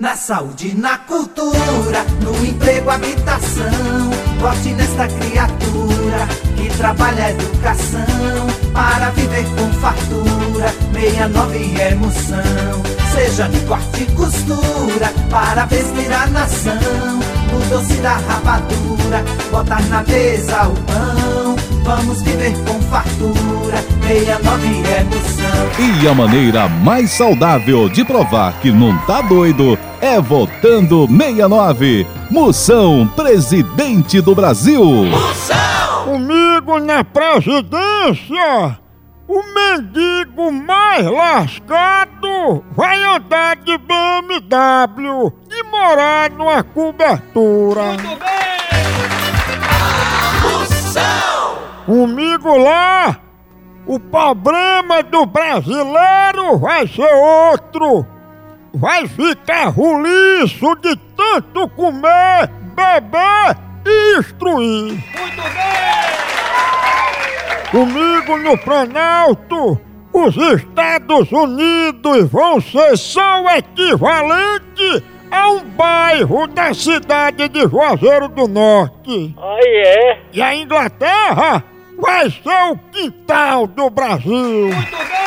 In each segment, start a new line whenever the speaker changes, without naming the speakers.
Na saúde, na cultura, no emprego, habitação. Vote nesta criatura que trabalha a educação para viver com fartura. 69 emoção. Seja de corte e costura para vestir a nação. No doce da rapadura, botar na mesa o pão. Vamos viver com fartura. 69 emoção.
E a maneira mais saudável de provar que não tá doido é votando 69. Moção Presidente do Brasil.
Moção! Comigo na presidência, o mendigo mais lascado vai andar de BMW e morar numa cobertura. Muito bem! Comigo lá, o problema do brasileiro vai ser outro vai ficar ruliço de tanto comer, beber e instruir. Muito bem! Comigo no Planalto, os Estados Unidos vão ser só o equivalente a um bairro da cidade de Juazeiro do Norte.
Aí é?
E a Inglaterra vai ser o quintal do Brasil. Muito bem!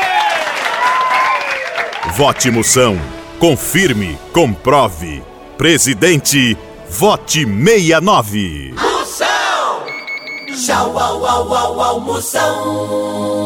Vote Moção. Confirme, comprove. Presidente, vote 69.
Moção! Tchau, au, au, au, au, moção!